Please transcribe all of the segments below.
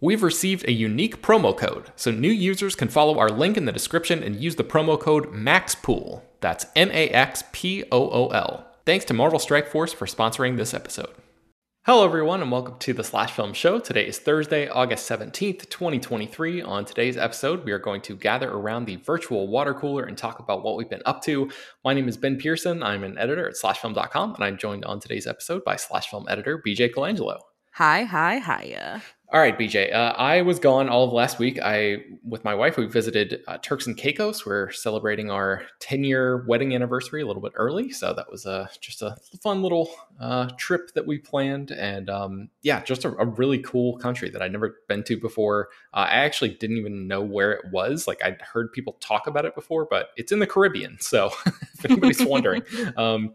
We've received a unique promo code, so new users can follow our link in the description and use the promo code MAXPOOL. That's M A X P O O L. Thanks to Marvel Strike Force for sponsoring this episode. Hello, everyone, and welcome to the Slash Film Show. Today is Thursday, August 17th, 2023. On today's episode, we are going to gather around the virtual water cooler and talk about what we've been up to. My name is Ben Pearson. I'm an editor at slashfilm.com, and I'm joined on today's episode by Slash Film editor BJ Colangelo. Hi, hi, hiya. All right, BJ. Uh, I was gone all of last week. I, with my wife, we visited uh, Turks and Caicos. We're celebrating our 10 year wedding anniversary a little bit early. So that was uh, just a fun little uh, trip that we planned. And um, yeah, just a, a, really cool country that I'd never been to before. Uh, I actually didn't even know where it was. Like I'd heard people talk about it before, but it's in the Caribbean. So if anybody's wondering, um,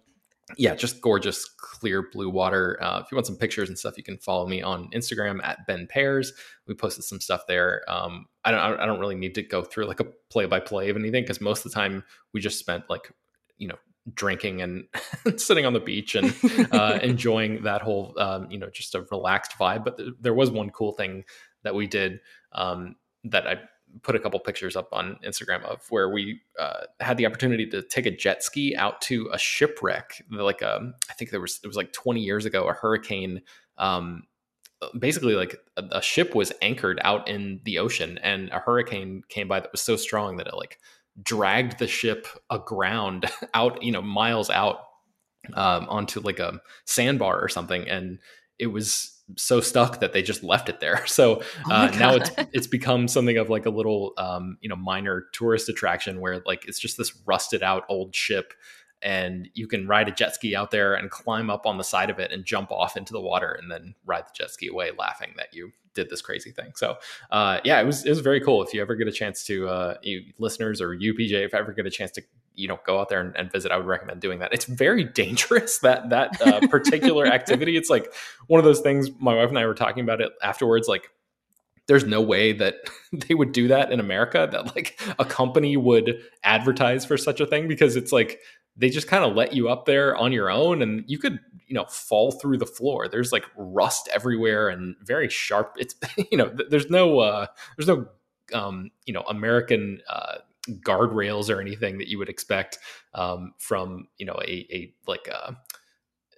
yeah, just gorgeous, clear blue water. Uh, if you want some pictures and stuff, you can follow me on Instagram at Ben Pears. We posted some stuff there. Um, I don't, I don't really need to go through like a play by play of anything because most of the time we just spent like, you know, drinking and sitting on the beach and uh, enjoying that whole, um, you know, just a relaxed vibe. But th- there was one cool thing that we did um, that I put a couple pictures up on Instagram of where we uh, had the opportunity to take a jet ski out to a shipwreck. Like a, um, I think there was it was like 20 years ago, a hurricane. Um, basically, like a, a ship was anchored out in the ocean, and a hurricane came by that was so strong that it like dragged the ship aground out, you know, miles out um, onto like a sandbar or something, and it was so stuck that they just left it there. So oh uh, oh now it's it's become something of like a little um, you know minor tourist attraction where like it's just this rusted out old ship and you can ride a jet ski out there and climb up on the side of it and jump off into the water and then ride the jet ski away laughing that you did this crazy thing. So uh, yeah, it was it was very cool. If you ever get a chance to uh, you listeners or you BJ, if ever get a chance to you know go out there and, and, visit i would recommend doing that. It's very dangerous that that uh, particular activity. It's like one of those things my wife and i were talking about it afterwards like there's no way that they would do that in america that like a company would advertise for such a thing because it's like they just kind of let you up there on your own and you could you know fall through the floor. There's like rust everywhere and very sharp it's you know there's no uh there's no um you know american uh guardrails or anything that you would expect um, from you know a, a like a,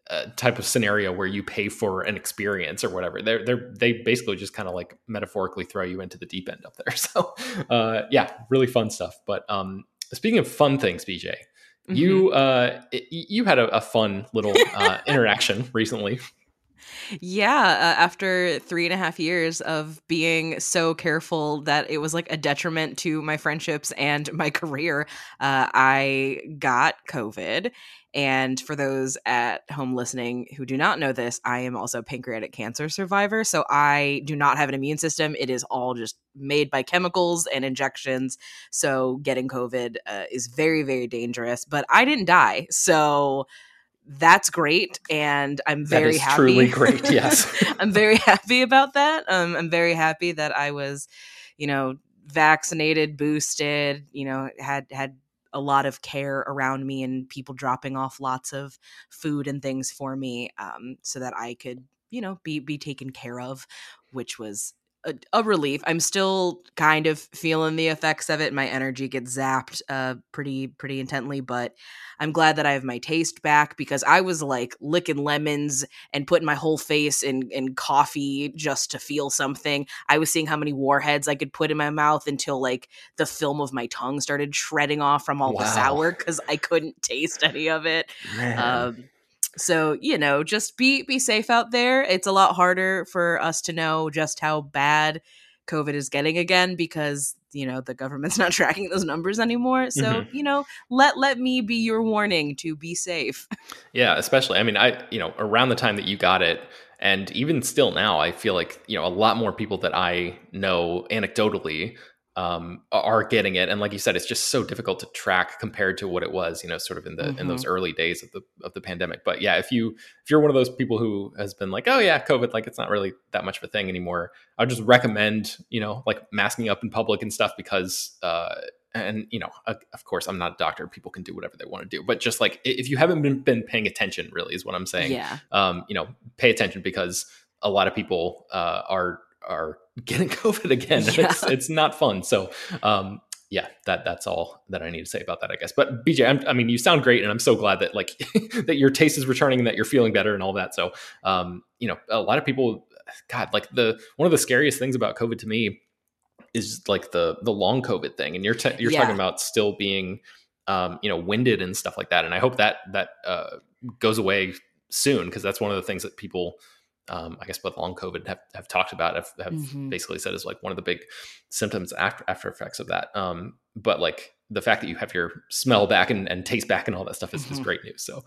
a, type of scenario where you pay for an experience or whatever. They're they they basically just kind of like metaphorically throw you into the deep end up there. So uh, yeah, really fun stuff. But um, speaking of fun things, BJ. Mm-hmm. You uh, you had a, a fun little uh, interaction recently yeah, uh, after three and a half years of being so careful that it was like a detriment to my friendships and my career, uh, I got COVID. And for those at home listening who do not know this, I am also a pancreatic cancer survivor. So I do not have an immune system. It is all just made by chemicals and injections. So getting COVID uh, is very, very dangerous. But I didn't die. So that's great and i'm very happy truly great yes. I'm very happy about that. Um, i'm very happy that i was you know vaccinated boosted you know had had a lot of care around me and people dropping off lots of food and things for me um, so that i could you know be be taken care of which was a, a, relief. I'm still kind of feeling the effects of it. My energy gets zapped uh, pretty pretty intently, but I'm glad that I have my taste back because I was like licking lemons and putting my whole face in in coffee just to feel something. I was seeing how many warheads I could put in my mouth until like the film of my tongue started shredding off from all wow. the sour because I couldn't taste any of it. Um, so you know just be be safe out there. It's a lot harder for us to know just how bad covid is getting again because you know the government's not tracking those numbers anymore. So mm-hmm. you know let let me be your warning to be safe. Yeah especially i mean i you know around the time that you got it and even still now i feel like you know a lot more people that i know anecdotally um, are getting it. And like you said, it's just so difficult to track compared to what it was, you know, sort of in the mm-hmm. in those mm-hmm. early days of the of the pandemic. But yeah, if you if you're one of those people who has been like, oh yeah, COVID, like it's not really that much of a thing anymore, I would just recommend, you know, like masking up in public and stuff because uh and you know, of course, I'm not a doctor. People can do whatever they want to do, but just like if you haven't been, been paying attention, really, is what I'm saying. Yeah. Um, you know, pay attention because a lot of people uh, are are getting COVID again. Yeah. It's it's not fun. So um, yeah, that that's all that I need to say about that, I guess. But BJ, I'm, i mean, you sound great, and I'm so glad that like that your taste is returning and that you're feeling better and all that. So, um, you know, a lot of people, God, like the one of the scariest things about COVID to me is like the the long COVID thing, and you're te- you're yeah. talking about still being, um, you know, winded and stuff like that. And I hope that that uh, goes away soon because that's one of the things that people um, I guess with long COVID have, have talked about have, have mm-hmm. basically said is like one of the big symptoms after after effects of that. Um, but like the fact that you have your smell back and, and taste back and all that stuff is, mm-hmm. is great news. So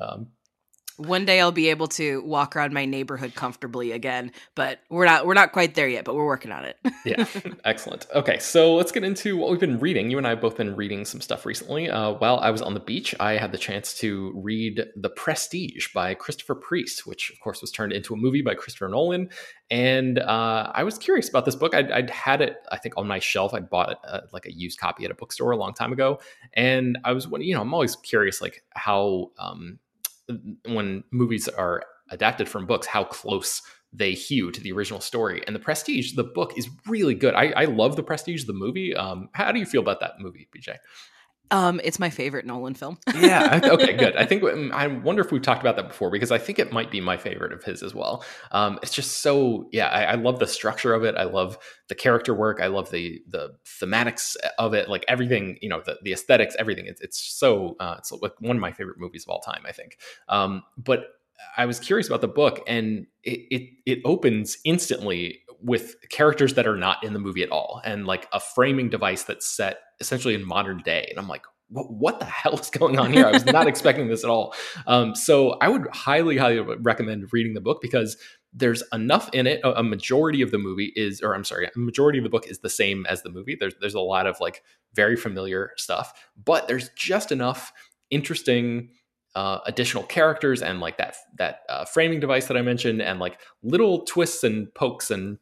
um, one day I'll be able to walk around my neighborhood comfortably again, but we're not we're not quite there yet, but we're working on it. yeah, excellent. Okay, so let's get into what we've been reading. You and I have both been reading some stuff recently. Uh, while I was on the beach, I had the chance to read The Prestige by Christopher Priest, which of course was turned into a movie by Christopher Nolan. And uh, I was curious about this book. I'd, I'd, had it, I think, on my shelf. I'd bought it uh, like a used copy at a bookstore a long time ago, and I was, you know, I'm always curious, like how. Um, when movies are adapted from books, how close they hew to the original story. And The Prestige, the book, is really good. I, I love The Prestige, the movie. Um, how do you feel about that movie, BJ? Um, it's my favorite Nolan film. yeah. Okay. Good. I think um, I wonder if we've talked about that before because I think it might be my favorite of his as well. Um, it's just so yeah. I, I, love the structure of it. I love the character work. I love the the thematics of it. Like everything. You know, the the aesthetics. Everything. It's it's so uh, it's like one of my favorite movies of all time. I think. Um, but I was curious about the book, and it, it it opens instantly with characters that are not in the movie at all, and like a framing device that's set essentially in modern day. And I'm like, what, what the hell is going on here? I was not expecting this at all. Um, so I would highly, highly recommend reading the book because there's enough in it. A, majority of the movie is, or I'm sorry, a majority of the book is the same as the movie. There's there's a lot of like very familiar stuff, but there's just enough interesting uh, additional characters and like that that uh, framing device that I mentioned, and like little twists and pokes and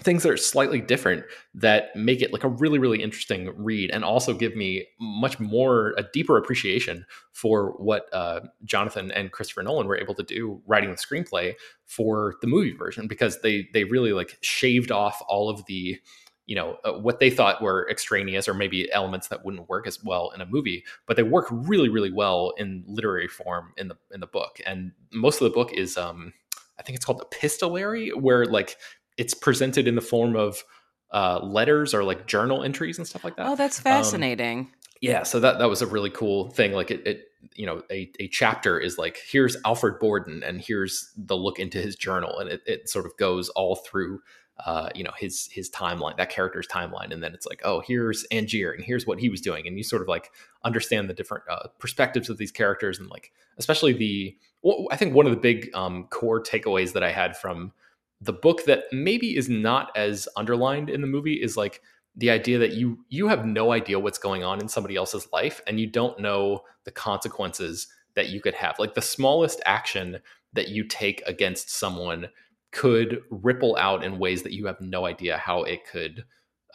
things that are slightly different that make it like a really really interesting read and also give me much more a deeper appreciation for what uh, jonathan and christopher nolan were able to do writing the screenplay for the movie version because they they really like shaved off all of the you know uh, what they thought were extraneous or maybe elements that wouldn't work as well in a movie but they work really really well in literary form in the in the book. And most of the book is um I think it's called epistolary, where like it's presented in the form of uh, letters or like journal entries and stuff like that. Oh, that's um, fascinating. Um, yeah, so that that was a really cool thing. Like it, it you know, a, a chapter is like here's Alfred Borden and here's the look into his journal, and it, it sort of goes all through uh, you know his his timeline, that character's timeline, and then it's like, oh, here's Angier, and here's what he was doing, and you sort of like understand the different uh, perspectives of these characters, and like especially the. Well, I think one of the big um, core takeaways that I had from the book that maybe is not as underlined in the movie is like the idea that you you have no idea what's going on in somebody else's life and you don't know the consequences that you could have. Like the smallest action that you take against someone could ripple out in ways that you have no idea how it could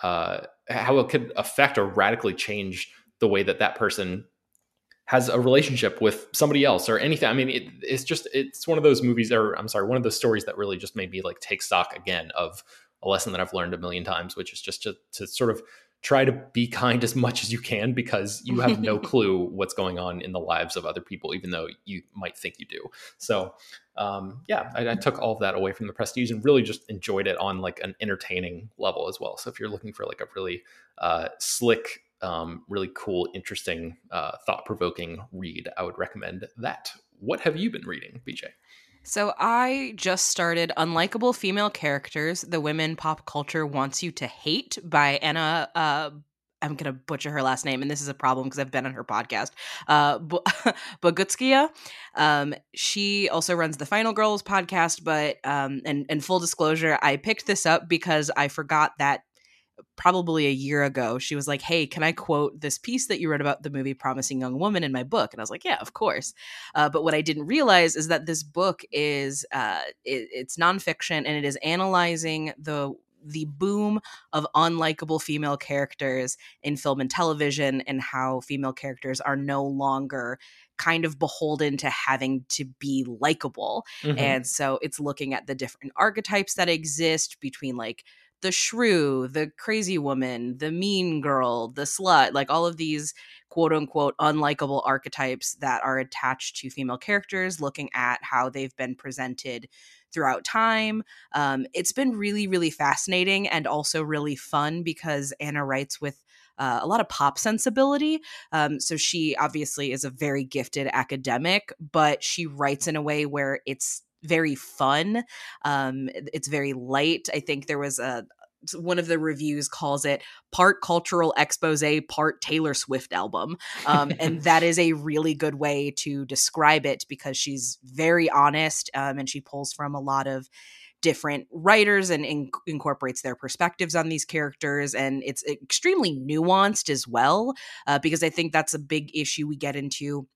uh, how it could affect or radically change the way that that person has a relationship with somebody else or anything. I mean, it, it's just it's one of those movies, or I'm sorry, one of those stories that really just made me like take stock again of a lesson that I've learned a million times, which is just to, to sort of try to be kind as much as you can because you have no clue what's going on in the lives of other people, even though you might think you do. So, um, yeah, I, I, took all of that away from the Prestige and really just enjoyed it on like an entertaining level as well. So, if you're looking for like a really uh, slick, um, really cool, interesting, uh, thought provoking read, I would recommend that. What have you been reading, BJ? So I just started Unlikable Female Characters, The Women Pop Culture Wants You to Hate by Anna uh, I'm gonna butcher her last name, and this is a problem because I've been on her podcast. Uh, Bogutskaya. Um, she also runs the Final Girls podcast, but um, and and full disclosure, I picked this up because I forgot that probably a year ago, she was like, Hey, can I quote this piece that you wrote about the movie Promising Young Woman in my book? And I was like, Yeah, of course. Uh, but what I didn't realize is that this book is uh, it, it's nonfiction and it is analyzing the the boom of unlikable female characters in film and television and how female characters are no longer kind of beholden to having to be likable. Mm-hmm. And so it's looking at the different archetypes that exist between like the shrew, the crazy woman, the mean girl, the slut, like all of these quote unquote unlikable archetypes that are attached to female characters, looking at how they've been presented throughout time. Um, it's been really, really fascinating and also really fun because Anna writes with uh, a lot of pop sensibility. Um, so she obviously is a very gifted academic, but she writes in a way where it's very fun. Um, it's very light. I think there was a one of the reviews calls it part cultural expose, part Taylor Swift album. Um, and that is a really good way to describe it because she's very honest um, and she pulls from a lot of different writers and in- incorporates their perspectives on these characters. And it's extremely nuanced as well, uh, because I think that's a big issue we get into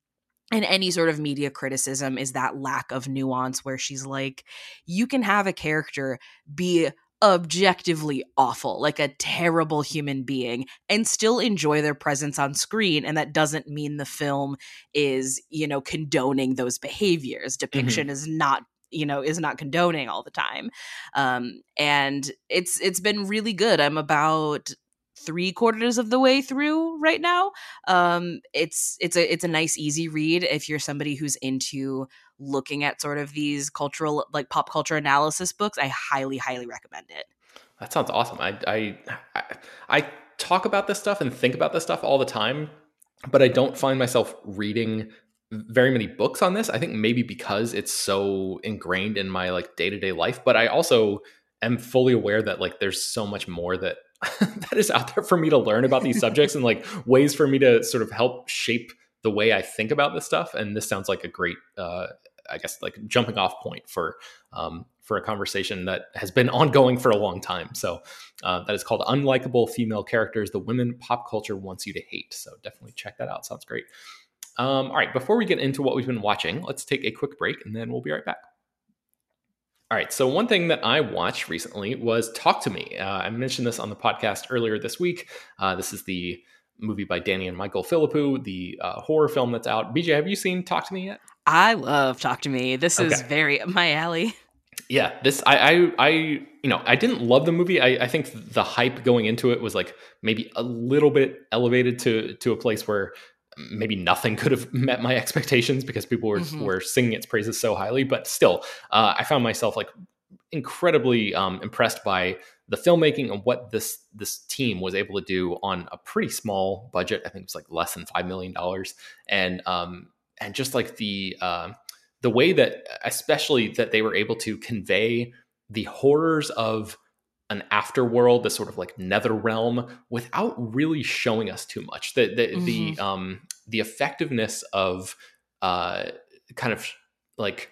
and any sort of media criticism is that lack of nuance where she's like you can have a character be objectively awful like a terrible human being and still enjoy their presence on screen and that doesn't mean the film is you know condoning those behaviors. Depiction mm-hmm. is not you know is not condoning all the time. Um and it's it's been really good. I'm about three quarters of the way through right now. Um, it's it's a it's a nice easy read if you're somebody who's into looking at sort of these cultural like pop culture analysis books. I highly highly recommend it. That sounds awesome. I I I, I talk about this stuff and think about this stuff all the time, but I don't find myself reading very many books on this. I think maybe because it's so ingrained in my like day-to-day life, but I also am fully aware that like there's so much more that that is out there for me to learn about these subjects and like ways for me to sort of help shape the way I think about this stuff. And this sounds like a great, uh, I guess, like jumping off point for um, for a conversation that has been ongoing for a long time. So uh, that is called "Unlikable Female Characters: The Women Pop Culture Wants You to Hate." So definitely check that out. Sounds great. Um, all right, before we get into what we've been watching, let's take a quick break and then we'll be right back. All right. So one thing that I watched recently was Talk to Me. Uh, I mentioned this on the podcast earlier this week. Uh, this is the movie by Danny and Michael Philippou, the uh, horror film that's out. BJ, have you seen Talk to Me yet? I love Talk to Me. This okay. is very my alley. Yeah, this I, I I you know I didn't love the movie. I, I think the hype going into it was like maybe a little bit elevated to to a place where maybe nothing could have met my expectations because people were mm-hmm. were singing its praises so highly. But still, uh, I found myself like incredibly um, impressed by the filmmaking and what this this team was able to do on a pretty small budget. I think it was like less than five million dollars, and um, and just like the uh, the way that, especially that they were able to convey the horrors of an afterworld, this sort of like nether realm, without really showing us too much. The the mm-hmm. the um the effectiveness of uh kind of like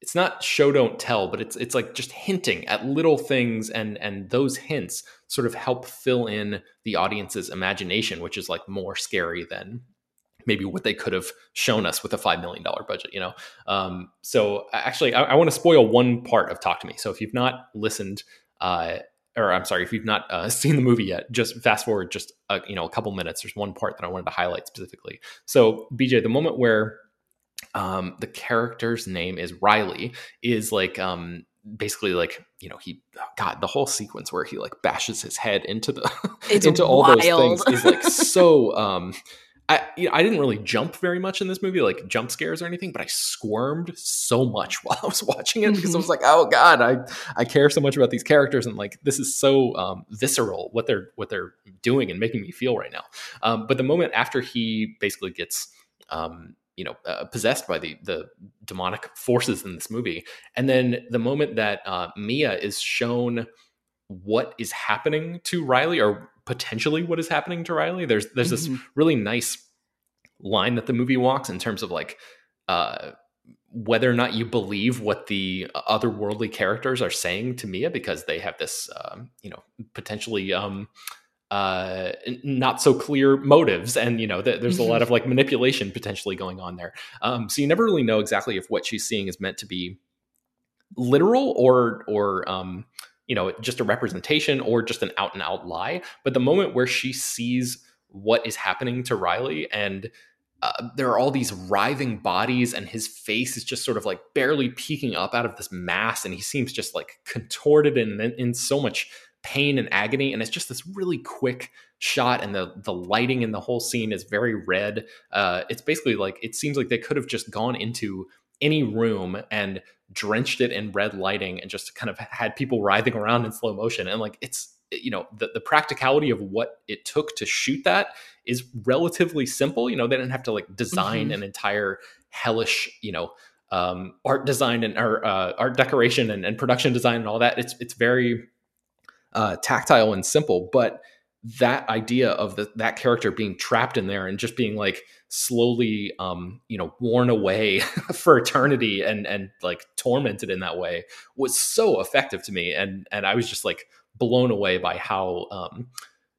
it's not show don't tell, but it's it's like just hinting at little things and and those hints sort of help fill in the audience's imagination, which is like more scary than maybe what they could have shown us with a five million dollar budget, you know. Um, so actually, I, I want to spoil one part of Talk to Me. So if you've not listened uh, or I'm sorry, if you've not uh, seen the movie yet, just fast forward just a, you know a couple minutes. There's one part that I wanted to highlight specifically. So BJ, the moment where um, the character's name is Riley is like um, basically like you know he god the whole sequence where he like bashes his head into the into all those things is like so um I you know, I didn't really jump very much in this movie, like jump scares or anything, but I squirmed so much while I was watching it because I was like, "Oh God, I I care so much about these characters, and like this is so um, visceral what they're what they're doing and making me feel right now." Um, but the moment after he basically gets um, you know uh, possessed by the the demonic forces in this movie, and then the moment that uh, Mia is shown what is happening to Riley or potentially what is happening to Riley. There's there's this Mhm. really nice line that the movie walks in terms of like uh whether or not you believe what the otherworldly characters are saying to Mia because they have this um, you know potentially um uh not so clear motives and you know th- there's a lot of like manipulation potentially going on there um so you never really know exactly if what she's seeing is meant to be literal or or um you know just a representation or just an out and out lie but the moment where she sees what is happening to Riley and uh, there are all these writhing bodies and his face is just sort of like barely peeking up out of this mass and he seems just like contorted and in, in so much pain and agony and it's just this really quick shot and the the lighting in the whole scene is very red. Uh it's basically like it seems like they could have just gone into any room and drenched it in red lighting and just kind of had people writhing around in slow motion. And like it's you know the, the practicality of what it took to shoot that is relatively simple. You know they didn't have to like design Mhm. an entire hellish you know um, art design and or uh, art decoration and, and production design and all that. It's it's very uh, tactile and simple. But that idea of the, that character being trapped in there and just being like slowly um you know worn away for eternity and and like tormented in that way was so effective to me and and I was just like blown away by how um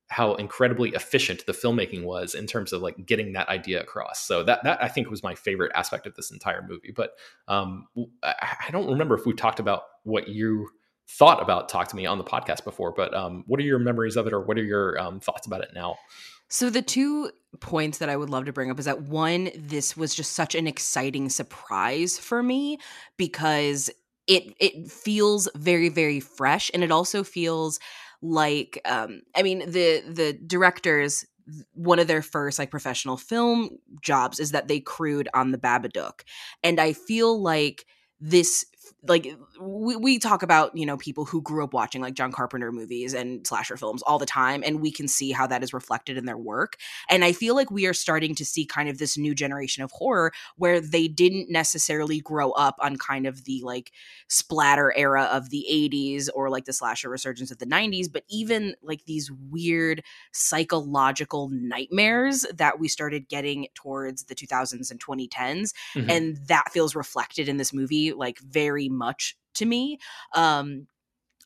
how incredibly efficient the filmmaking was in terms of like getting that idea across. So that that I think was my favorite aspect of this entire movie. But um I, I don't remember if we talked about what you thought about Talk to Me on the podcast before, but um what are your memories of it or what are your um thoughts about it now? So the two points that I would love to bring up is that one, this was just such an exciting surprise for me because it it feels very very fresh and it also feels like um I mean the the directors one of their first like professional film jobs is that they crewed on the Babadook and I feel like this like we, we talk about you know people who grew up watching like john carpenter movies and slasher films all the time and we can see how that is reflected in their work and i feel like we are starting to see kind of this new generation of horror where they didn't necessarily grow up on kind of the like splatter era of the 80s or like the slasher resurgence of the 90s but even like these weird psychological nightmares that we started getting towards the 2000s and 2010s Mhm. and that feels reflected in this movie like very much to me um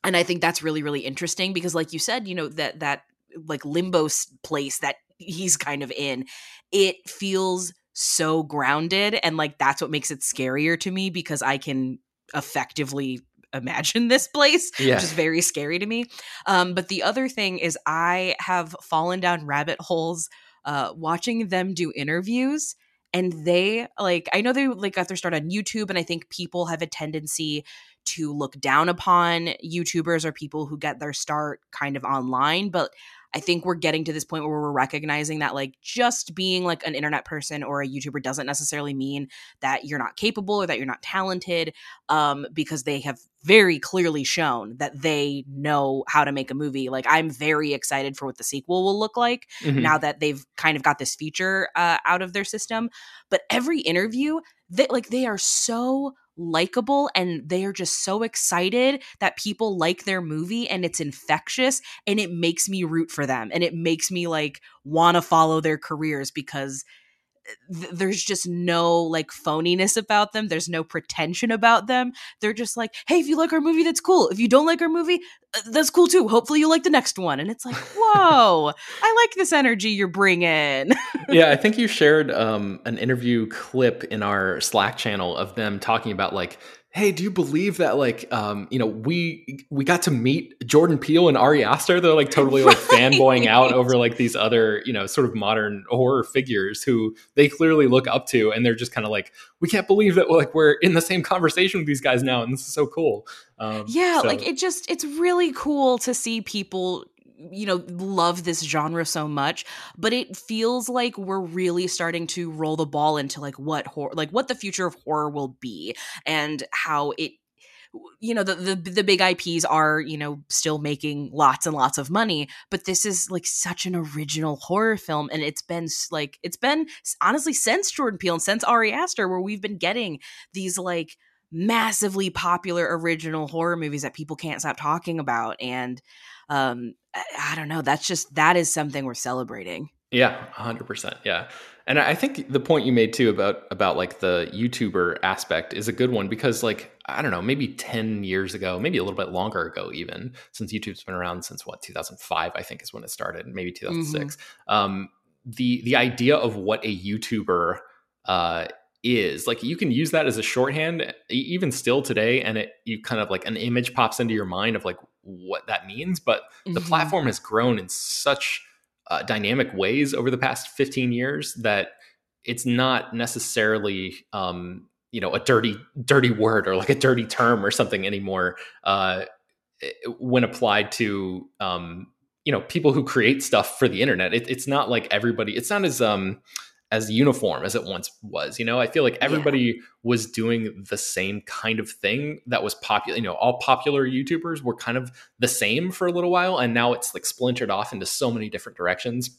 and i think that's really really interesting because like you said you know that that like limbo place that he's kind of in it feels so grounded and like that's what makes it scarier to me because i can effectively imagine this place yeah. which is very scary to me. Um, but the other thing is, I have fallen down rabbit holes uh, watching them do interviews. And they like, I know they like got their start on YouTube, and I think people have a tendency to look down upon YouTubers or people who get their start kind of online. But I think we're getting to this point where we're recognizing that like just being like an internet person or a YouTuber doesn't necessarily mean that you're not capable or that you're not talented um, because they have very clearly shown that they know how to make a movie. Like, I'm very excited for what the sequel will look like Mhm. now that they've kind of got this feature uh, out of their system. But every interview, that like they are so likable and they are just so excited that people like their movie and it's infectious and it makes me root for them and it makes me like want to follow their careers because th- there's just no like phoniness about them. There's no pretension about them. They're just like, hey, if you like our movie, that's cool. If you don't like our movie, uh, that's cool too. Hopefully, you like the next one. And it's like, whoa, I like this energy you're bringing. yeah, I think you shared um, an interview clip in our Slack channel of them talking about like hey, do you believe that like um, you know, we we got to meet Jordan Peele and Ari Aster? They're like totally like right. fanboying out over like these other, you know, sort of modern horror figures who they clearly look up to and they're just kind of like, we can't believe that like we're in the same conversation with these guys now and this is so cool. Um, yeah, so. like it just it's really cool to see people you know love this genre so much but it feels like we're really starting to roll the ball into like what horror like what the future of horror will be and how it you know the, the the big IPs are you know still making lots and lots of money but this is like such an original horror film and it's been like it's been honestly since Jordan Peele and since Ari Aster where we've been getting these like massively popular original horror movies that people can't stop talking about and um I don't know. That's just that is something we're celebrating. Yeah, hundred percent. Yeah, and I think the point you made too about about like the YouTuber aspect is a good one because like I don't know, maybe ten years ago, maybe a little bit longer ago, even since YouTube's been around since what two thousand five, I think is when it started, maybe two thousand six. mm mm-hmm. Um, the the idea of what a YouTuber uh, is like you can use that as a shorthand even still today and it you kind of like an image pops into your mind of like what that means but mm-hmm. the platform has grown in such uh, dynamic ways over the past 15 years that it's not necessarily um, you know a dirty dirty word or like a dirty term or something anymore uh, when applied to um, you know people who create stuff for the internet it, it's not like everybody it's not as um as uniform as it once was. You know, I feel like everybody yeah. was doing the same kind of thing that was popular. You know, all popular YouTubers were kind of the same for a little while, and now it's like splintered off into so many different directions.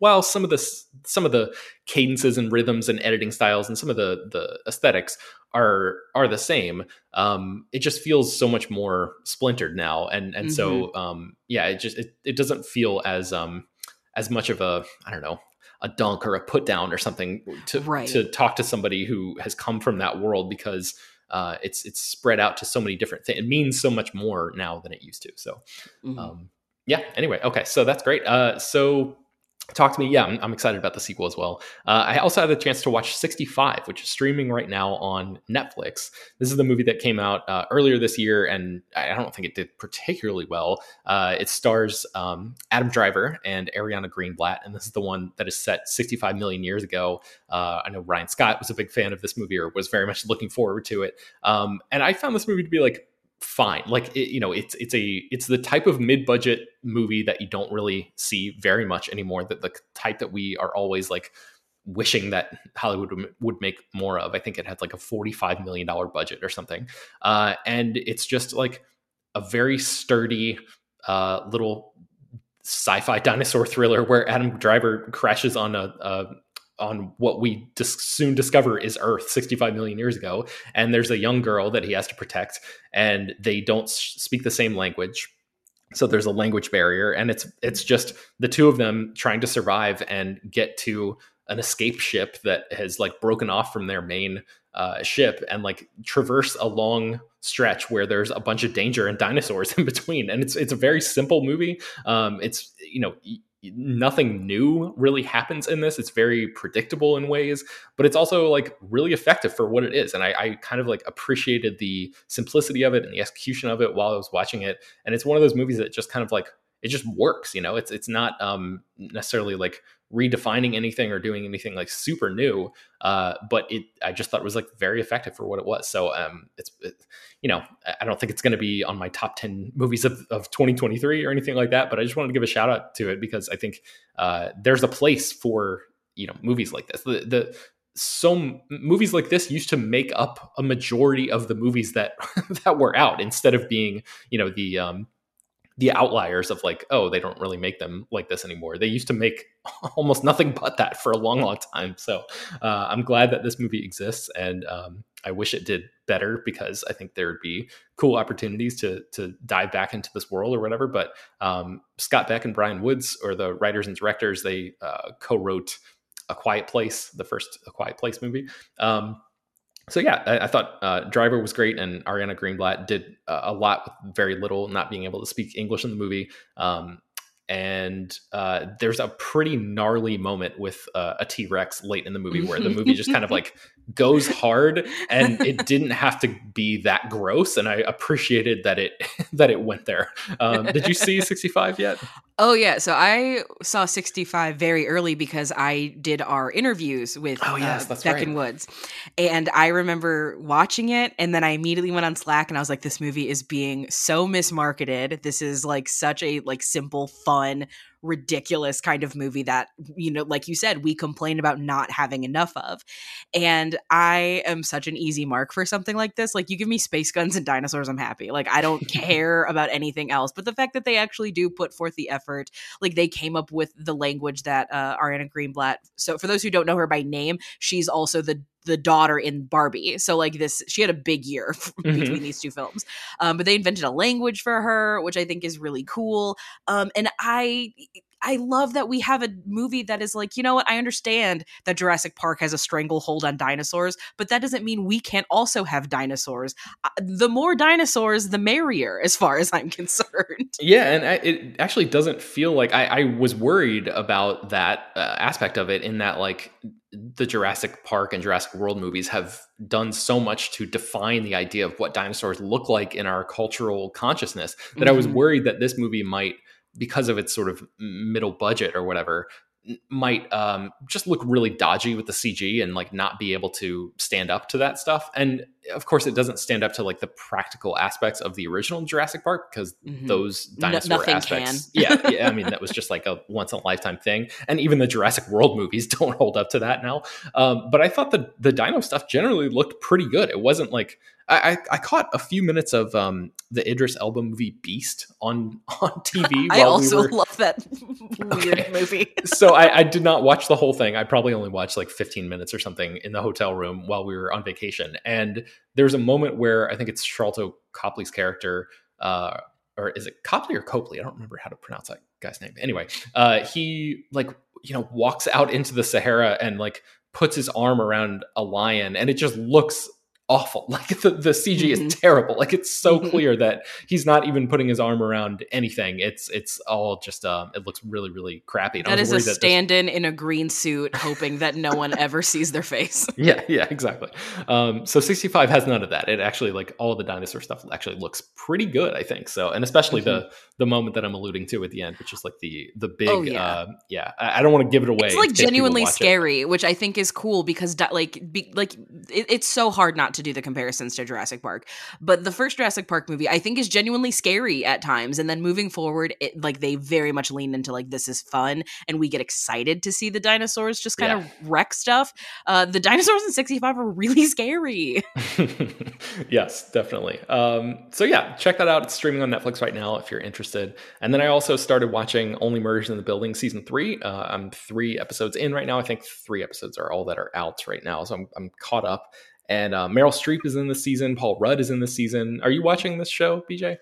While some of the some of the cadences and rhythms and editing styles and some of the the aesthetics are are the same, um, it just feels so much more splintered now, and and mm-hmm. so um, yeah, it just it, it doesn't feel as um, as much of a I don't know a dunk or a put down or something to right. to talk to somebody who has come from that world because uh, it's it's spread out to so many different things. It means so much more now than it used to. So, mm-hmm. um, yeah. Anyway, okay, so that's great. Uh, so talk to me. Yeah, I'm, I'm, excited about the sequel as well. Uh, I also had the chance to watch 65, which is streaming right now on Netflix. This is the movie that came out uh, earlier this year, and I don't think it did particularly well. Uh, it stars um, Adam Driver and Ariana Greenblatt, and this is the one that is set 65 million years ago. Uh, I know Ryan Scott was a big fan of this movie or was very much looking forward to it. Um, and I found this movie to be like fine. Like it, you know, it's it's a it's the type of mid budget movie that you don't really see very much anymore. That the type that we are always like wishing that Hollywood would make more of. I think it had like a forty five million dollar budget or something, uh, and it's just like a very sturdy uh, little sci-fi dinosaur thriller where Adam Driver crashes on a, a on what we dis- soon discover is Earth 65 million years ago. And there's a young girl that he has to protect, and they don't speak the same language. So there's a language barrier, and it's it's just the two of them trying to survive and get to an escape ship that has like broken off from their main uh, ship and like traverse a long stretch where there's a bunch of danger and dinosaurs in between. And it's it's a very simple movie. Um, it's you know nothing new really happens in this. It's very predictable in ways, but it's also like really effective for what it is. And I, I, kind of like appreciated the simplicity of it and the execution of it while I was watching it. And it's one of those movies that just kind of like it just works. You know, it's it's not um, necessarily like redefining anything or doing anything like super new. Uh, but it, I just thought it was like very effective for what it was. So um, it's, it, you know, I don't think it's going to be on my top 10 movies of, of 2023 or anything like that, but I just wanted to give a shout out to it because I think uh, there's a place for, you know, movies like this. The, the, so movies like this used to make up a majority of the movies that that were out instead of being you know the um the outliers of like, oh, they don't really make them like this anymore. They used to make almost nothing but that for a long, long time. So uh, I'm glad that this movie exists, and um, I wish it did better because I think there would be cool opportunities to to dive back into this world or whatever. But um, Scott Beck and Bryan Woods, or the writers and directors, they uh, co-wrote A Quiet Place, the first A Quiet Place movie. Um, so yeah, I, I thought uh, Driver was great, and Ariana Greenblatt did uh, a lot with very little, not being able to speak English in the movie. Um, and uh, there's a pretty gnarly moment with uh, a T-Rex late in the movie where the movie just kind of like goes hard and it didn't have to be that gross and i appreciated that it that it went there. Um, did you see 65 yet? Oh yeah. So i saw 65 very early because i did our interviews with oh yes uh, that's beck right. and woods. And i remember watching it and then i immediately went on slack and i was like this movie is being so mismarketed. This is like such a like simple fun ridiculous kind of movie that you know like you said we complain about not having enough of. And i am such an easy mark for something like this. Like you give me space guns and dinosaurs i'm happy. Like i don't care about anything else. But the fact that they actually do put forth the effort like they came up with the language that uh, ariana greenblatt so for those who don't know her by name she's also the the daughter in Barbie. So like this, she had a big year Mm-hmm. between these two films. Um, but they invented a language for her, which I think is really cool. Um, and I I love that we have a movie that is like, you know what? I understand that Jurassic Park has a stranglehold on dinosaurs, but that doesn't mean we can't also have dinosaurs. Uh, the more dinosaurs, the merrier, as far as I'm concerned. Yeah, and I, it actually doesn't feel like I, I was worried about that uh, aspect of it. In that, like the Jurassic Park and Jurassic World movies have done so much to define the idea of what dinosaurs look like in our cultural consciousness that I was Mhm. worried that this movie might, because of its sort of middle budget or whatever, might um, just look really dodgy with the CG and like not be able to stand up to that stuff. And of course, it doesn't stand up to like the practical aspects of the original Jurassic Park because Mhm. those No- dinosaur nothing aspects. yeah, yeah, I mean that was just like a once in a lifetime thing, and even the Jurassic World movies don't hold up to that now. Um, but I thought the the dino stuff generally looked pretty good. It wasn't like I, I, I caught a few minutes of um, the Idris Elba movie Beast on on TV. I also we were, love that weird Okay. movie. so I, I did not watch the whole thing. I probably only watched like 15 minutes or something in the hotel room while we were on vacation. And there's a moment where I think it's Sharlto Copley's character, uh, or is it Copley or Copley? I don't remember how to pronounce that guy's name. Anyway, uh, he like you know walks out into the Sahara and like puts his arm around a lion, and it just looks awful. Like the, the CG Mhm. is terrible. Like it's so Mhm. clear that he's not even putting his arm around anything. It's it's all just um, it looks really really crappy. And was is a that this- stand-in in a green suit, hoping that no one ever sees their face. yeah, yeah, exactly. Um, so 65 has none of that. It actually like all the dinosaur stuff actually looks pretty good, I think. So, and especially the the moment that I'm alluding to at the end, which is like the the big, Oh, yeah. uh, yeah. I, I don't want to give it away. It's like genuinely watch it. scary, which I think is cool because di- like be, like it, it's so hard not to do the comparisons to Jurassic Park. But the first Jurassic Park movie I think is genuinely scary at times and then moving forward it like they very much lean into like this is fun and we get excited to see the dinosaurs just kind of wreck stuff. Uh the dinosaurs in 65 are really scary. yes, definitely. Um, so yeah, check that out. It's streaming on Netflix right now if you're interested. And then I also started watching Only Murders in the Building season three. Uh, I'm three episodes in right now. I think three episodes are all that are out right now, so I'm, I'm caught up. And uh, Meryl Streep is in this season. Paul Rudd is in this season. Are you watching this show, BJ?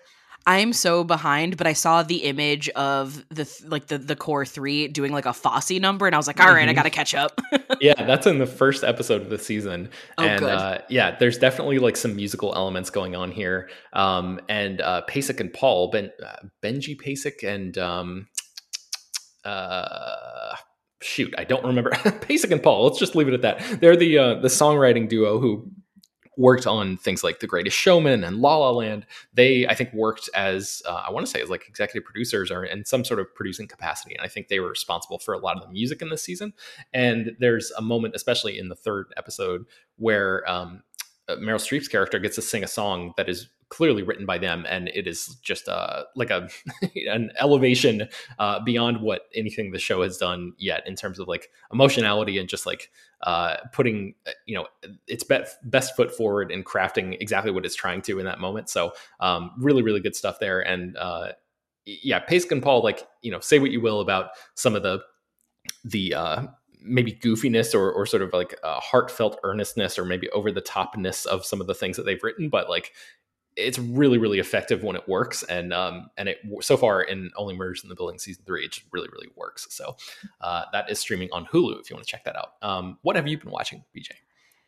I'm so behind, but I saw the image of the like the the core 3 doing like a Fosse number and I was like, "All right, I Mhm. got to catch up." yeah, that's in the first episode of the season. Oh, and good. Uh, yeah, there's definitely like some musical elements going on here. Um, and uh, Pasek and Paul, ben, uh, Benji Pasek and um, uh, shoot, I don't remember Pasek and Paul. Let's just leave it at that. They're the uh, the songwriting duo who worked on things like The Greatest Showman and La La Land. They, I think, worked as uh, I want to say as like executive producers or in some sort of producing capacity, and I think they were responsible for a lot of the music in this season. And there's a moment, especially in the third episode, where um, uh, Meryl Streep's character gets to sing a song that is clearly written by them, and it is just uh, like a an elevation uh, beyond what anything the show has done yet in terms of like emotionality and just like uh, putting uh, you know its best best foot forward and crafting exactly what it's trying to in that moment. So um, really, really good stuff there, and uh, yeah, Pasek and Paul, like you know, say what you will about some of the the uh, maybe goofiness or, or sort of like a heartfelt earnestness or maybe over the topness of some of the things that they've written, but like it's really really effective when it works and um and it so far in only murders in the building season three it really really works. So uh that is streaming on hulu if you want to check that out. Um what have you been watching bj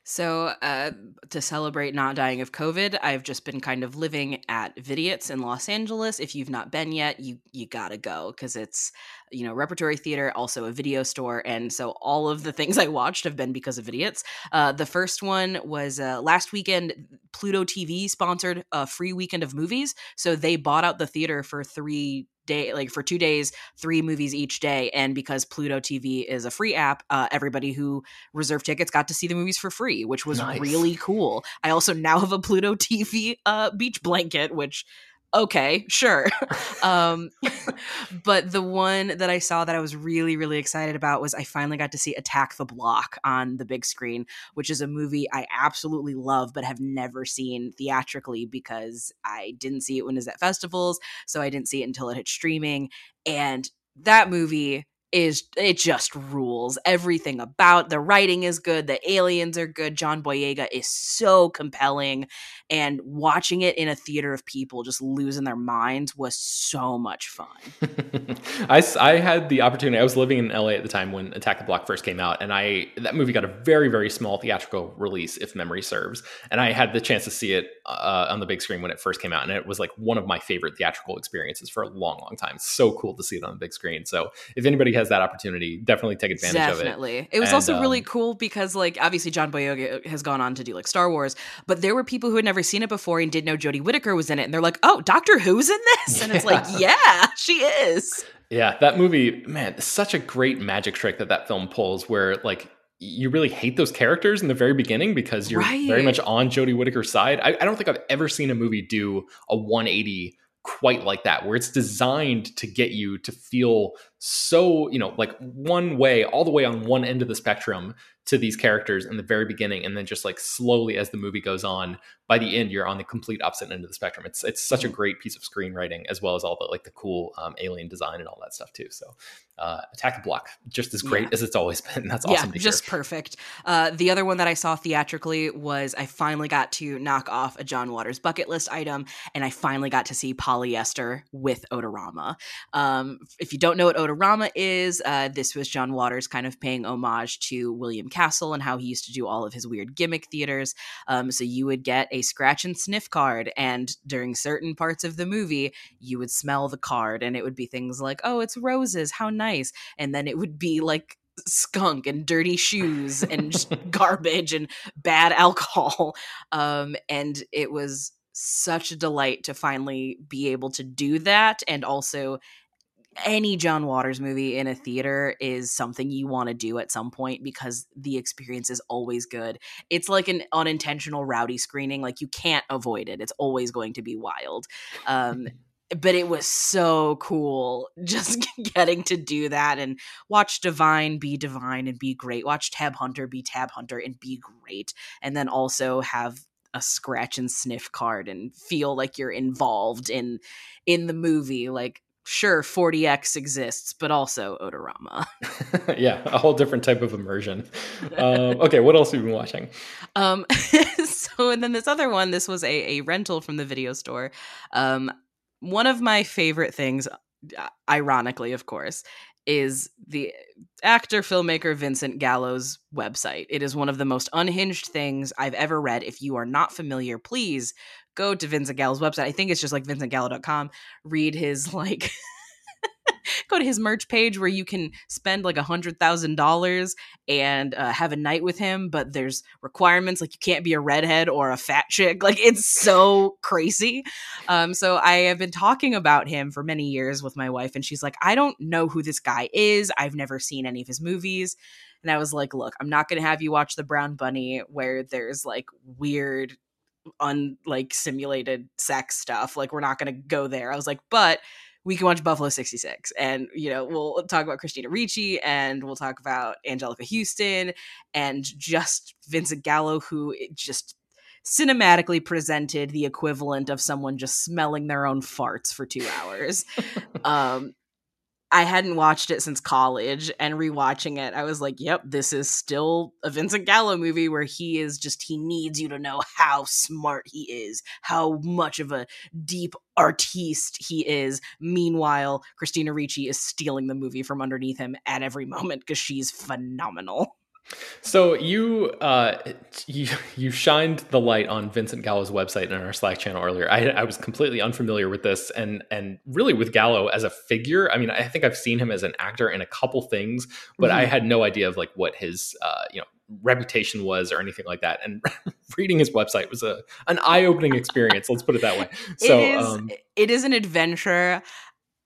So, uh, to celebrate not dying of COVID, I've just been kind of living at Vidiots in Los Angeles. If you've not been yet, you you gotta go because it's you know repertory theater, also a video store, and so all of the things I watched have been because of Vidiots. Uh, the first one was uh, last weekend. Pluto TV sponsored a free weekend of movies, so they bought out the theater for three day like for two days three movies each day and because pluto tv is a free app uh, everybody who reserved tickets got to see the movies for free which was nice. really cool i also now have a pluto tv uh, beach blanket which okay, sure. um, but the one that I saw that I was really, really excited about was I finally got to see Attack the Block on the big screen, which is a movie I absolutely love, but have never seen theatrically because I didn't see it when it was at festivals. So I didn't see it until it hit streaming. And that movie is it just rules everything about the writing is good the aliens are good john boyega is so compelling and watching it in a theater of people just losing their minds was so much fun. I, I had the opportunity i was living in la at the time when attack the block first came out and i that movie got a very very small theatrical release if memory serves and i had the chance to see it uh, on the big screen when it first came out and it was like one of my favorite theatrical experiences for a long long time. So cool to see it on the big screen. So if anybody has has that opportunity, definitely take advantage definitely. of it. Definitely. It was and, also um, really cool because, like, obviously John Boyega has gone on to do like Star Wars, but there were people who had never seen it before and didn't know Jodie Whittaker was in it, and they're like, "Oh, Doctor Who's in this?" And yeah. it's like, "Yeah, she is." Yeah, that movie, man, such a great magic trick that that film pulls, where like you really hate those characters in the very beginning because you're right. very much on Jodie Whittaker's side. I, I, don't think I've ever seen a movie do a 180 quite like that, where it's designed to get you to feel so, you know, like one way, all the way on one end of the spectrum to these characters in the very beginning. And then just like slowly as the movie goes on, by the end, you're on the complete opposite end of the spectrum. It's it's such a mm-hmm. great piece of screenwriting, as well as all the like the cool um, alien design and all that stuff too. So, uh, Attack the Block, just as great yeah. as it's always been. That's awesome. Yeah, just hear. perfect. Uh, the other one that I saw theatrically was I finally got to knock off a John Waters bucket list item, and I finally got to see Polyester with Odorama. Um, if you don't know what Odorama is, uh, this was John Waters kind of paying homage to William Castle and how he used to do all of his weird gimmick theaters. Um, so you would get a scratch and sniff card. And during certain parts of the movie, you would smell the card and it would be things like, oh, it's roses. How nice. And then it would be like, skunk and dirty shoes and garbage and bad alcohol um and it was such a delight to finally be able to do that and also any John Waters movie in a theater is something you want to do at some point because the experience is always good. It's like an unintentional rowdy screening, like you can't avoid it. It's always going to be wild. Um, but it was so cool just getting to do that and watch Divine be Divine and be great. Watch Tab Hunter be Tab Hunter and be great. And then also have a scratch and sniff card and feel like you're involved in in the movie like sure 4DX exists but also odorama yeah a whole different type of immersion um, okay what else have you been watching um, so and then this other one this was a, a rental from the video store um, one of my favorite things uh, ironically of course is the actor filmmaker Vincent Gallo's website. It is one of the most unhinged things I've ever read. If you are not familiar, please go to Vincent Gallo's website. I think it's just like vincentgallo.com. Read his like go to his merch page where you can spend like a hundred thousand dollars and uh, have a night with him but there's requirements like you can't be a redhead or a fat chick like it's so crazy um, so i have been talking about him for many years with my wife and she's like i don't know who this guy is i've never seen any of his movies and i was like look i'm not to have you watch the brown bunny where there's like weird unlike simulated sex stuff. Like we're not going to go there. I was like, but we can watch Buffalo 66 and you know we'll talk about Christina Ricci and we'll talk about Anjelica Huston and just Vincent Gallo who just cinematically presented the equivalent of someone just smelling their own farts for 2 hours. um I hadn't watched it since college and rewatching it, I was like, yep, this is still a Vincent Gallo movie where he is just, he needs you to know how smart he is, how much of a deep artiste he is. Meanwhile, Christina Ricci is stealing the movie from underneath him at every moment because she's phenomenal. So you uh, you you shined the light on Vincent Gallo's website in our Slack channel earlier. I, I was completely unfamiliar with this, and and really with Gallo as a figure. I mean, I think I've seen him as an actor in a couple things, but mm-hmm. I had no idea of like what his uh, you know reputation was or anything like that. And reading his website was a an eye opening experience. let's put it that way. So it is, um, it is an adventure.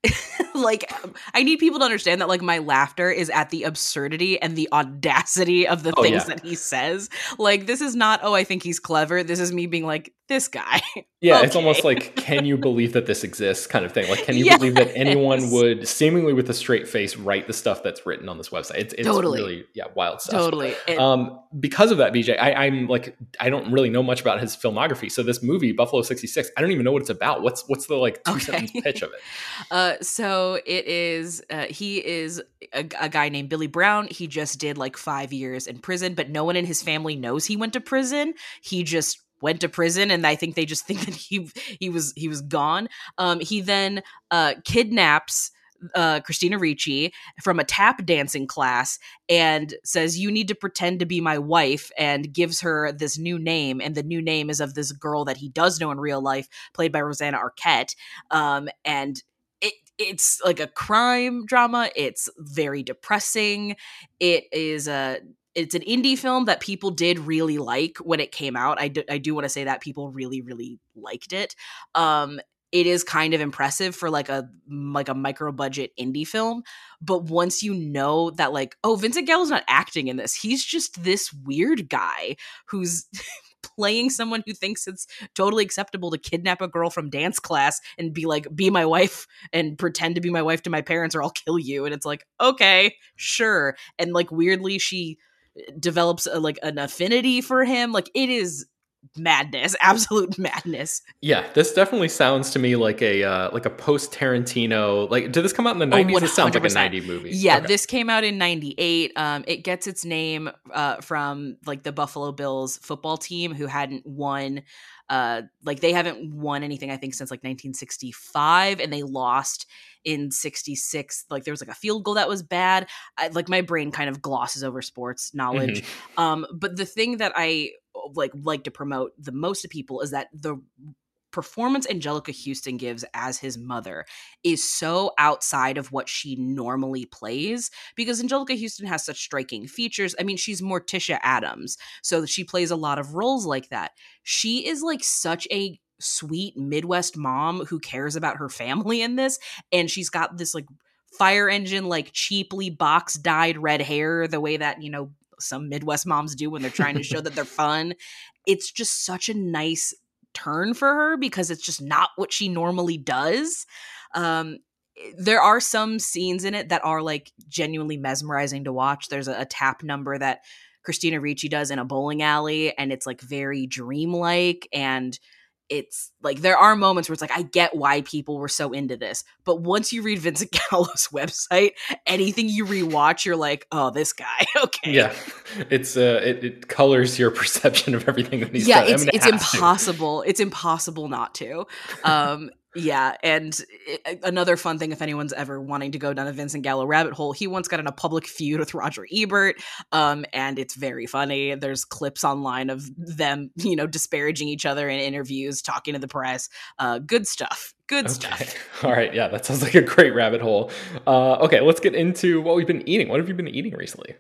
like I need people to understand that like my laughter is at the absurdity and the audacity of the oh, things yeah. that he says. Like this is not oh I think he's clever. This is me being like this guy. Yeah, okay. it's almost like can you believe that this exists kind of thing. Like can you yes. believe that anyone would seemingly with a straight face write the stuff that's written on this website? It's, it's totally. really yeah wild stuff. Totally. It, um, because of that, BJ, I, I'm like I don't really know much about his filmography. So this movie Buffalo '66, I don't even know what it's about. What's what's the like two okay. sentence pitch of it? Uh, so it is. Uh, he is a, a guy named Billy Brown. He just did like five years in prison, but no one in his family knows he went to prison. He just went to prison and i think they just think that he he was he was gone um he then uh kidnaps uh, Christina Ricci from a tap dancing class and says, You need to pretend to be my wife, and gives her this new name. And the new name is of this girl that he does know in real life, played by Rosanna Arquette. Um, and it's like a crime drama. It's very depressing. It is a it's an indie film that people did really like when it came out. I do, I do want to say that people really really liked it. Um, it is kind of impressive for like a like a micro budget indie film, but once you know that like oh Vincent Gallo's not acting in this, he's just this weird guy who's playing someone who thinks it's totally acceptable to kidnap a girl from dance class and be like, be my wife and pretend to be my wife to my parents or I'll kill you. And it's like, okay, sure. And like weirdly, she uh, develops a, like an affinity for him. Like it is madness, absolute madness. Yeah, this definitely sounds to me like a uh, like a post Tarantino. Like, did this come out in the nineties? Oh, it sounds like a ninety movie. Yeah, okay. this came out in ninety eight. Um, it gets its name uh, from like the Buffalo Bills football team who hadn't won. Uh, like they haven't won anything I think since like 1965, and they lost in 66 like there was like a field goal that was bad I, like my brain kind of glosses over sports knowledge mm-hmm. um but the thing that i like like to promote the most to people is that the performance Anjelica Huston gives as his mother is so outside of what she normally plays because Anjelica Huston has such striking features. I mean, she's Morticia Addams, so she plays a lot of roles like that. She is like such a sweet Midwest mom who cares about her family in this. And she's got this like fire engine, like cheaply box dyed red hair, the way that, you know, some Midwest moms do when they're trying to show that they're fun. It's just such a nice turn for her because it's just not what she normally does. Um, there are some scenes in it that are like genuinely mesmerizing to watch. There's a, a tap number that Christina Ricci does in a bowling alley, and it's like very dreamlike and it's like there are moments where it's like I get why people were so into this, but once you read Vincent Gallo's website, anything you rewatch, you're like, oh, this guy, okay, yeah, it's uh, it, it colors your perception of everything that he's yeah, done. it's I mean, it it's impossible, to. it's impossible not to. Um, yeah, and it, another fun thing, if anyone's ever wanting to go down a Vincent Gallo rabbit hole, he once got in a public feud with Roger Ebert, um, and it's very funny. There's clips online of them, you know, disparaging each other in interviews, talking to the press. Uh, good stuff. Good okay. stuff. All right, yeah, that sounds like a great rabbit hole. Uh, okay, let's get into what we've been eating. What have you been eating recently?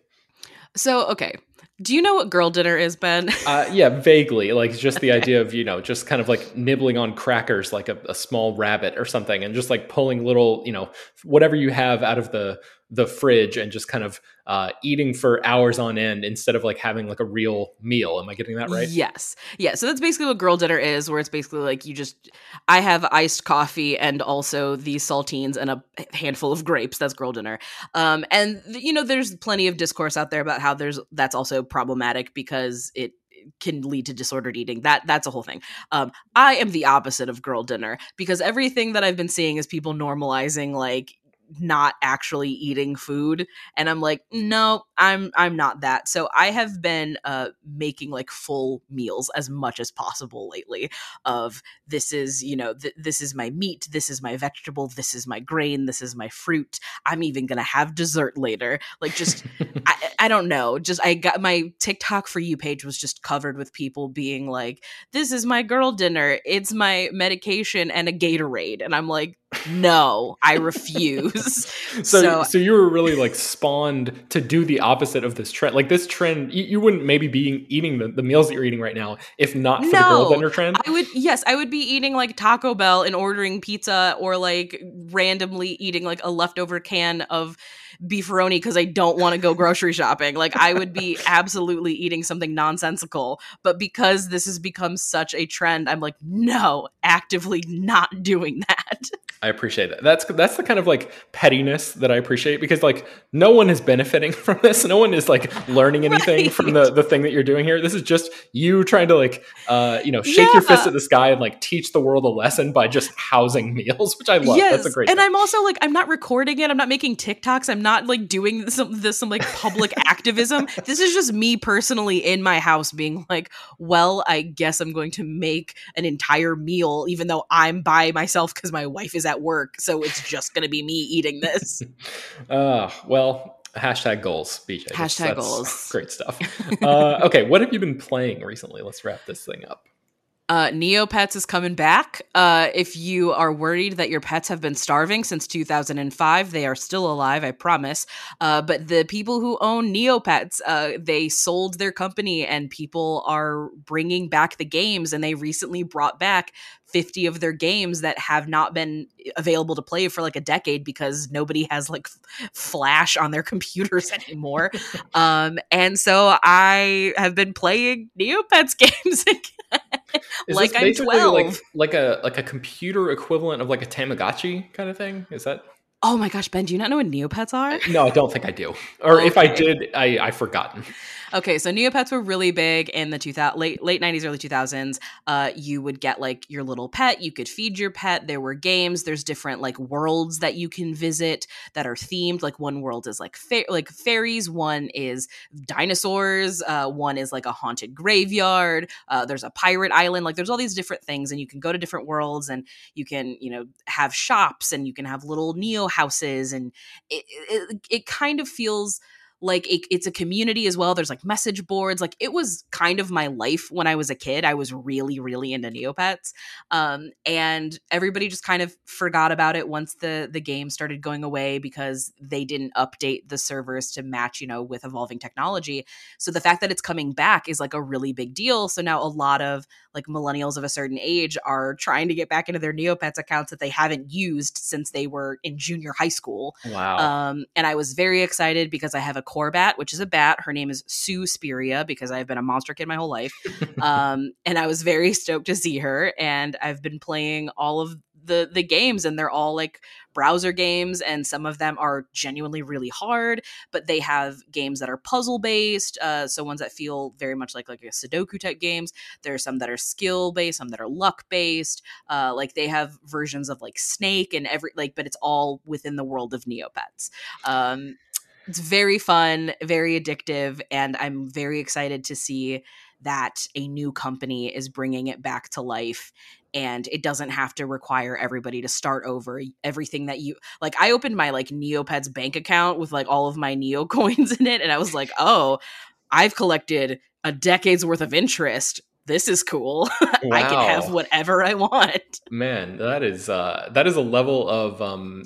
So, okay, do you know what girl dinner is, Ben? uh, yeah, vaguely. Like just the idea of, you know, just kind of like nibbling on crackers like a, a, small rabbit or something and just like pulling little, you know, whatever you have out of the the fridge and just kind of uh, eating for hours on end instead of like having like a real meal. Am I getting that right? Yes. Yeah. So that's basically what girl dinner is, where it's basically like you just, I have iced coffee and also these saltines and a handful of grapes. That's girl dinner. Um, and you know, there's plenty of discourse out there about how there's that's also problematic because it can lead to disordered eating. That that's a whole thing. Um, I am the opposite of girl dinner because everything that I've been seeing is people normalizing like not actually eating food and i'm like no i'm i'm not that. So i have been uh making like full meals as much as possible lately of this is you know th- this is my meat this is my vegetable this is my grain this is my fruit i'm even gonna have dessert later. Like just I, I don't know just i got my tiktok for you page was just covered with people being like this is my girl dinner it's my medication and a gatorade and i'm like no i refuse. So, so, so you were really like spawned to do the opposite of this trend. Like this trend you, you wouldn't maybe be eating the, the meals that you're eating right now if not for no, the girl dinner trend? I would yes i would be eating like taco bell and ordering pizza or like randomly eating like a leftover can of beefaroni because I don't want to go grocery shopping. Like I would be absolutely eating something nonsensical, but because this has become such a trend, I'm like, no, actively not doing that. I appreciate that. That's that's the kind of like pettiness that I appreciate because like no one is benefiting from this. No one is like learning anything right. from the the thing that you're doing here. This is just you trying to like uh you know shake yeah. your fist at the sky and like teach the world a lesson by just housing meals, which I love. Yes. That's a great. And thing. I'm also like I'm not recording it. I'm not making TikToks. I'm not like doing some this some like public activism. This is just me personally in my house being like, well, I guess I'm going to make an entire meal even though I'm by myself because my wife is at work, so it's just going to be me eating this. uh, well, hashtag goals, BJ. Hashtag goals. Great stuff. uh, okay, what have you been playing recently? Let's wrap this thing up. Uh, Neopets is coming back. Uh, if you are worried that your pets have been starving since 2005, they are still alive, I promise. Uh, but the people who own Neopets, uh, they sold their company and people are bringing back the games. And they recently brought back 50 of their games that have not been available to play for like a decade because nobody has like f- flash on their computers anymore um and so i have been playing neopets games again like i'm 12 like, like a like a computer equivalent of like a tamagotchi kind of thing is that Oh my gosh, Ben, do you not know what Neopets are? No, I don't think I do. Or okay. if I did, I I've forgotten. Okay, so Neopets were really big in the 2000 late late 90s early 2000s. Uh you would get like your little pet, you could feed your pet. There were games, there's different like worlds that you can visit that are themed. Like one world is like fa- like fairies, one is dinosaurs, uh one is like a haunted graveyard, uh there's a pirate island. Like there's all these different things and you can go to different worlds and you can, you know, have shops and you can have little neo houses and it, it, it kind of feels like it, it's a community as well there's like message boards like it was kind of my life when i was a kid i was really really into neopets um, and everybody just kind of forgot about it once the the game started going away because they didn't update the servers to match you know with evolving technology. So the fact that it's coming back is like a really big deal. So now a lot of like millennials of a certain age are trying to get back into their neopets accounts that they haven't used since they were in junior high school. Wow. Um, and i was very excited because i have a Korbat, which is a bat. Her name is Suspiria because I've been a monster kid my whole life. um, and I was very stoked to see her. And I've been playing all of the the games and they're all like browser games and some of them are genuinely really hard but they have games that are puzzle based uh, so ones that feel very much like like a sudoku type games there are some that are skill based some that are luck based uh, like they have versions of like snake and every like but it's all within the world of neopets um, it's very fun, very addictive, and I'm very excited to see that a new company is bringing it back to life and it doesn't have to require everybody to start over everything that you like i opened my like neopets bank account with like all of my neo coins in it and i was like oh i've collected a decade's worth of interest. This is cool. Wow. i can have whatever i want. Man that is uh that is a level of um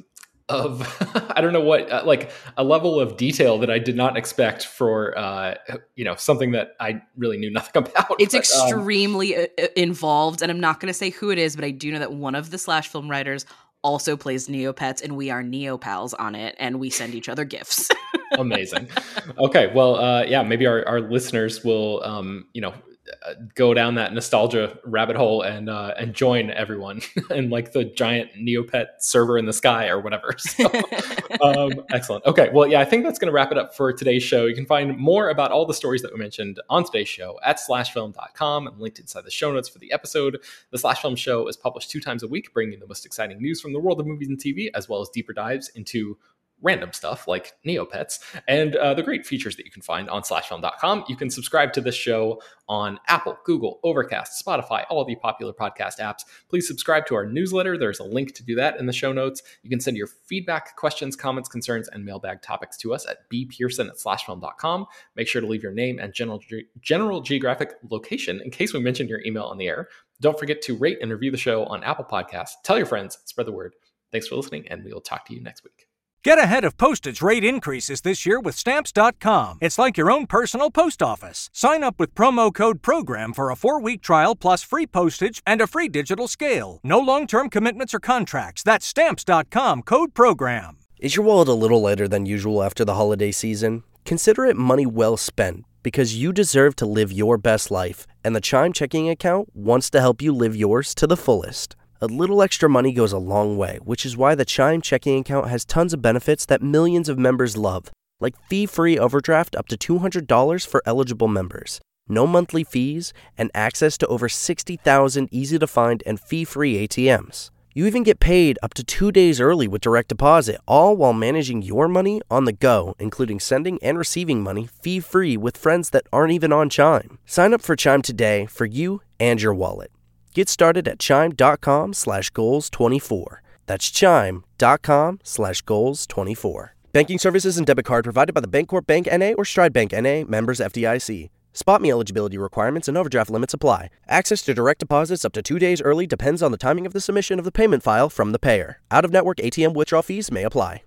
of I don't know what uh, like a level of detail that I did not expect for uh, you know something that I really knew nothing about. It's but, um, extremely um, involved, and I'm not going to say who it is, but I do know that one of the slash film writers also plays Neopets, and we are Neopals on it, and we send each other gifts. Amazing. Okay, well, uh, yeah, maybe our, our listeners will, um, you know, go down that nostalgia rabbit hole and uh, and join everyone in like the giant Neopet server in the sky or whatever. So, um, excellent. Okay, well, yeah, I think that's going to wrap it up for today's show. You can find more about all the stories that we mentioned on today's show at slashfilm.com and linked inside the show notes for the episode. The Slash Film Show is published two times a week, bringing you the most exciting news from the world of movies and TV, as well as deeper dives into random stuff like Neopets and uh, the great features that you can find on slashfilm.com. You can subscribe to this show on Apple, Google, Overcast, Spotify, all the popular podcast apps. Please subscribe to our newsletter. There's a link to do that in the show notes. You can send your feedback, questions, comments, concerns, and mailbag topics to us at bpearson at slashfilm.com. Make sure to leave your name and general, general geographic location in case we mention your email on the air. Don't forget to rate and review the show on Apple Podcasts. Tell your friends, spread the word. Thanks for listening, and we will talk to you next week. Get ahead of postage rate increases this year with Stamps.com. It's like your own personal post office. Sign up with promo code PROGRAM for a four week trial plus free postage and a free digital scale. No long term commitments or contracts. That's Stamps.com code PROGRAM. Is your wallet a little lighter than usual after the holiday season? Consider it money well spent because you deserve to live your best life, and the Chime checking account wants to help you live yours to the fullest. A little extra money goes a long way, which is why the Chime checking account has tons of benefits that millions of members love, like fee free overdraft up to $200 for eligible members, no monthly fees, and access to over 60,000 easy to find and fee free ATMs. You even get paid up to two days early with direct deposit, all while managing your money on the go, including sending and receiving money fee free with friends that aren't even on Chime. Sign up for Chime today for you and your wallet. Get started at chime.com slash goals24. That's chime.com slash goals24. Banking services and debit card provided by the Bancorp Bank N.A. or Stride Bank N.A. members FDIC. SpotMe eligibility requirements and overdraft limits apply. Access to direct deposits up to two days early depends on the timing of the submission of the payment file from the payer. Out of network ATM withdrawal fees may apply.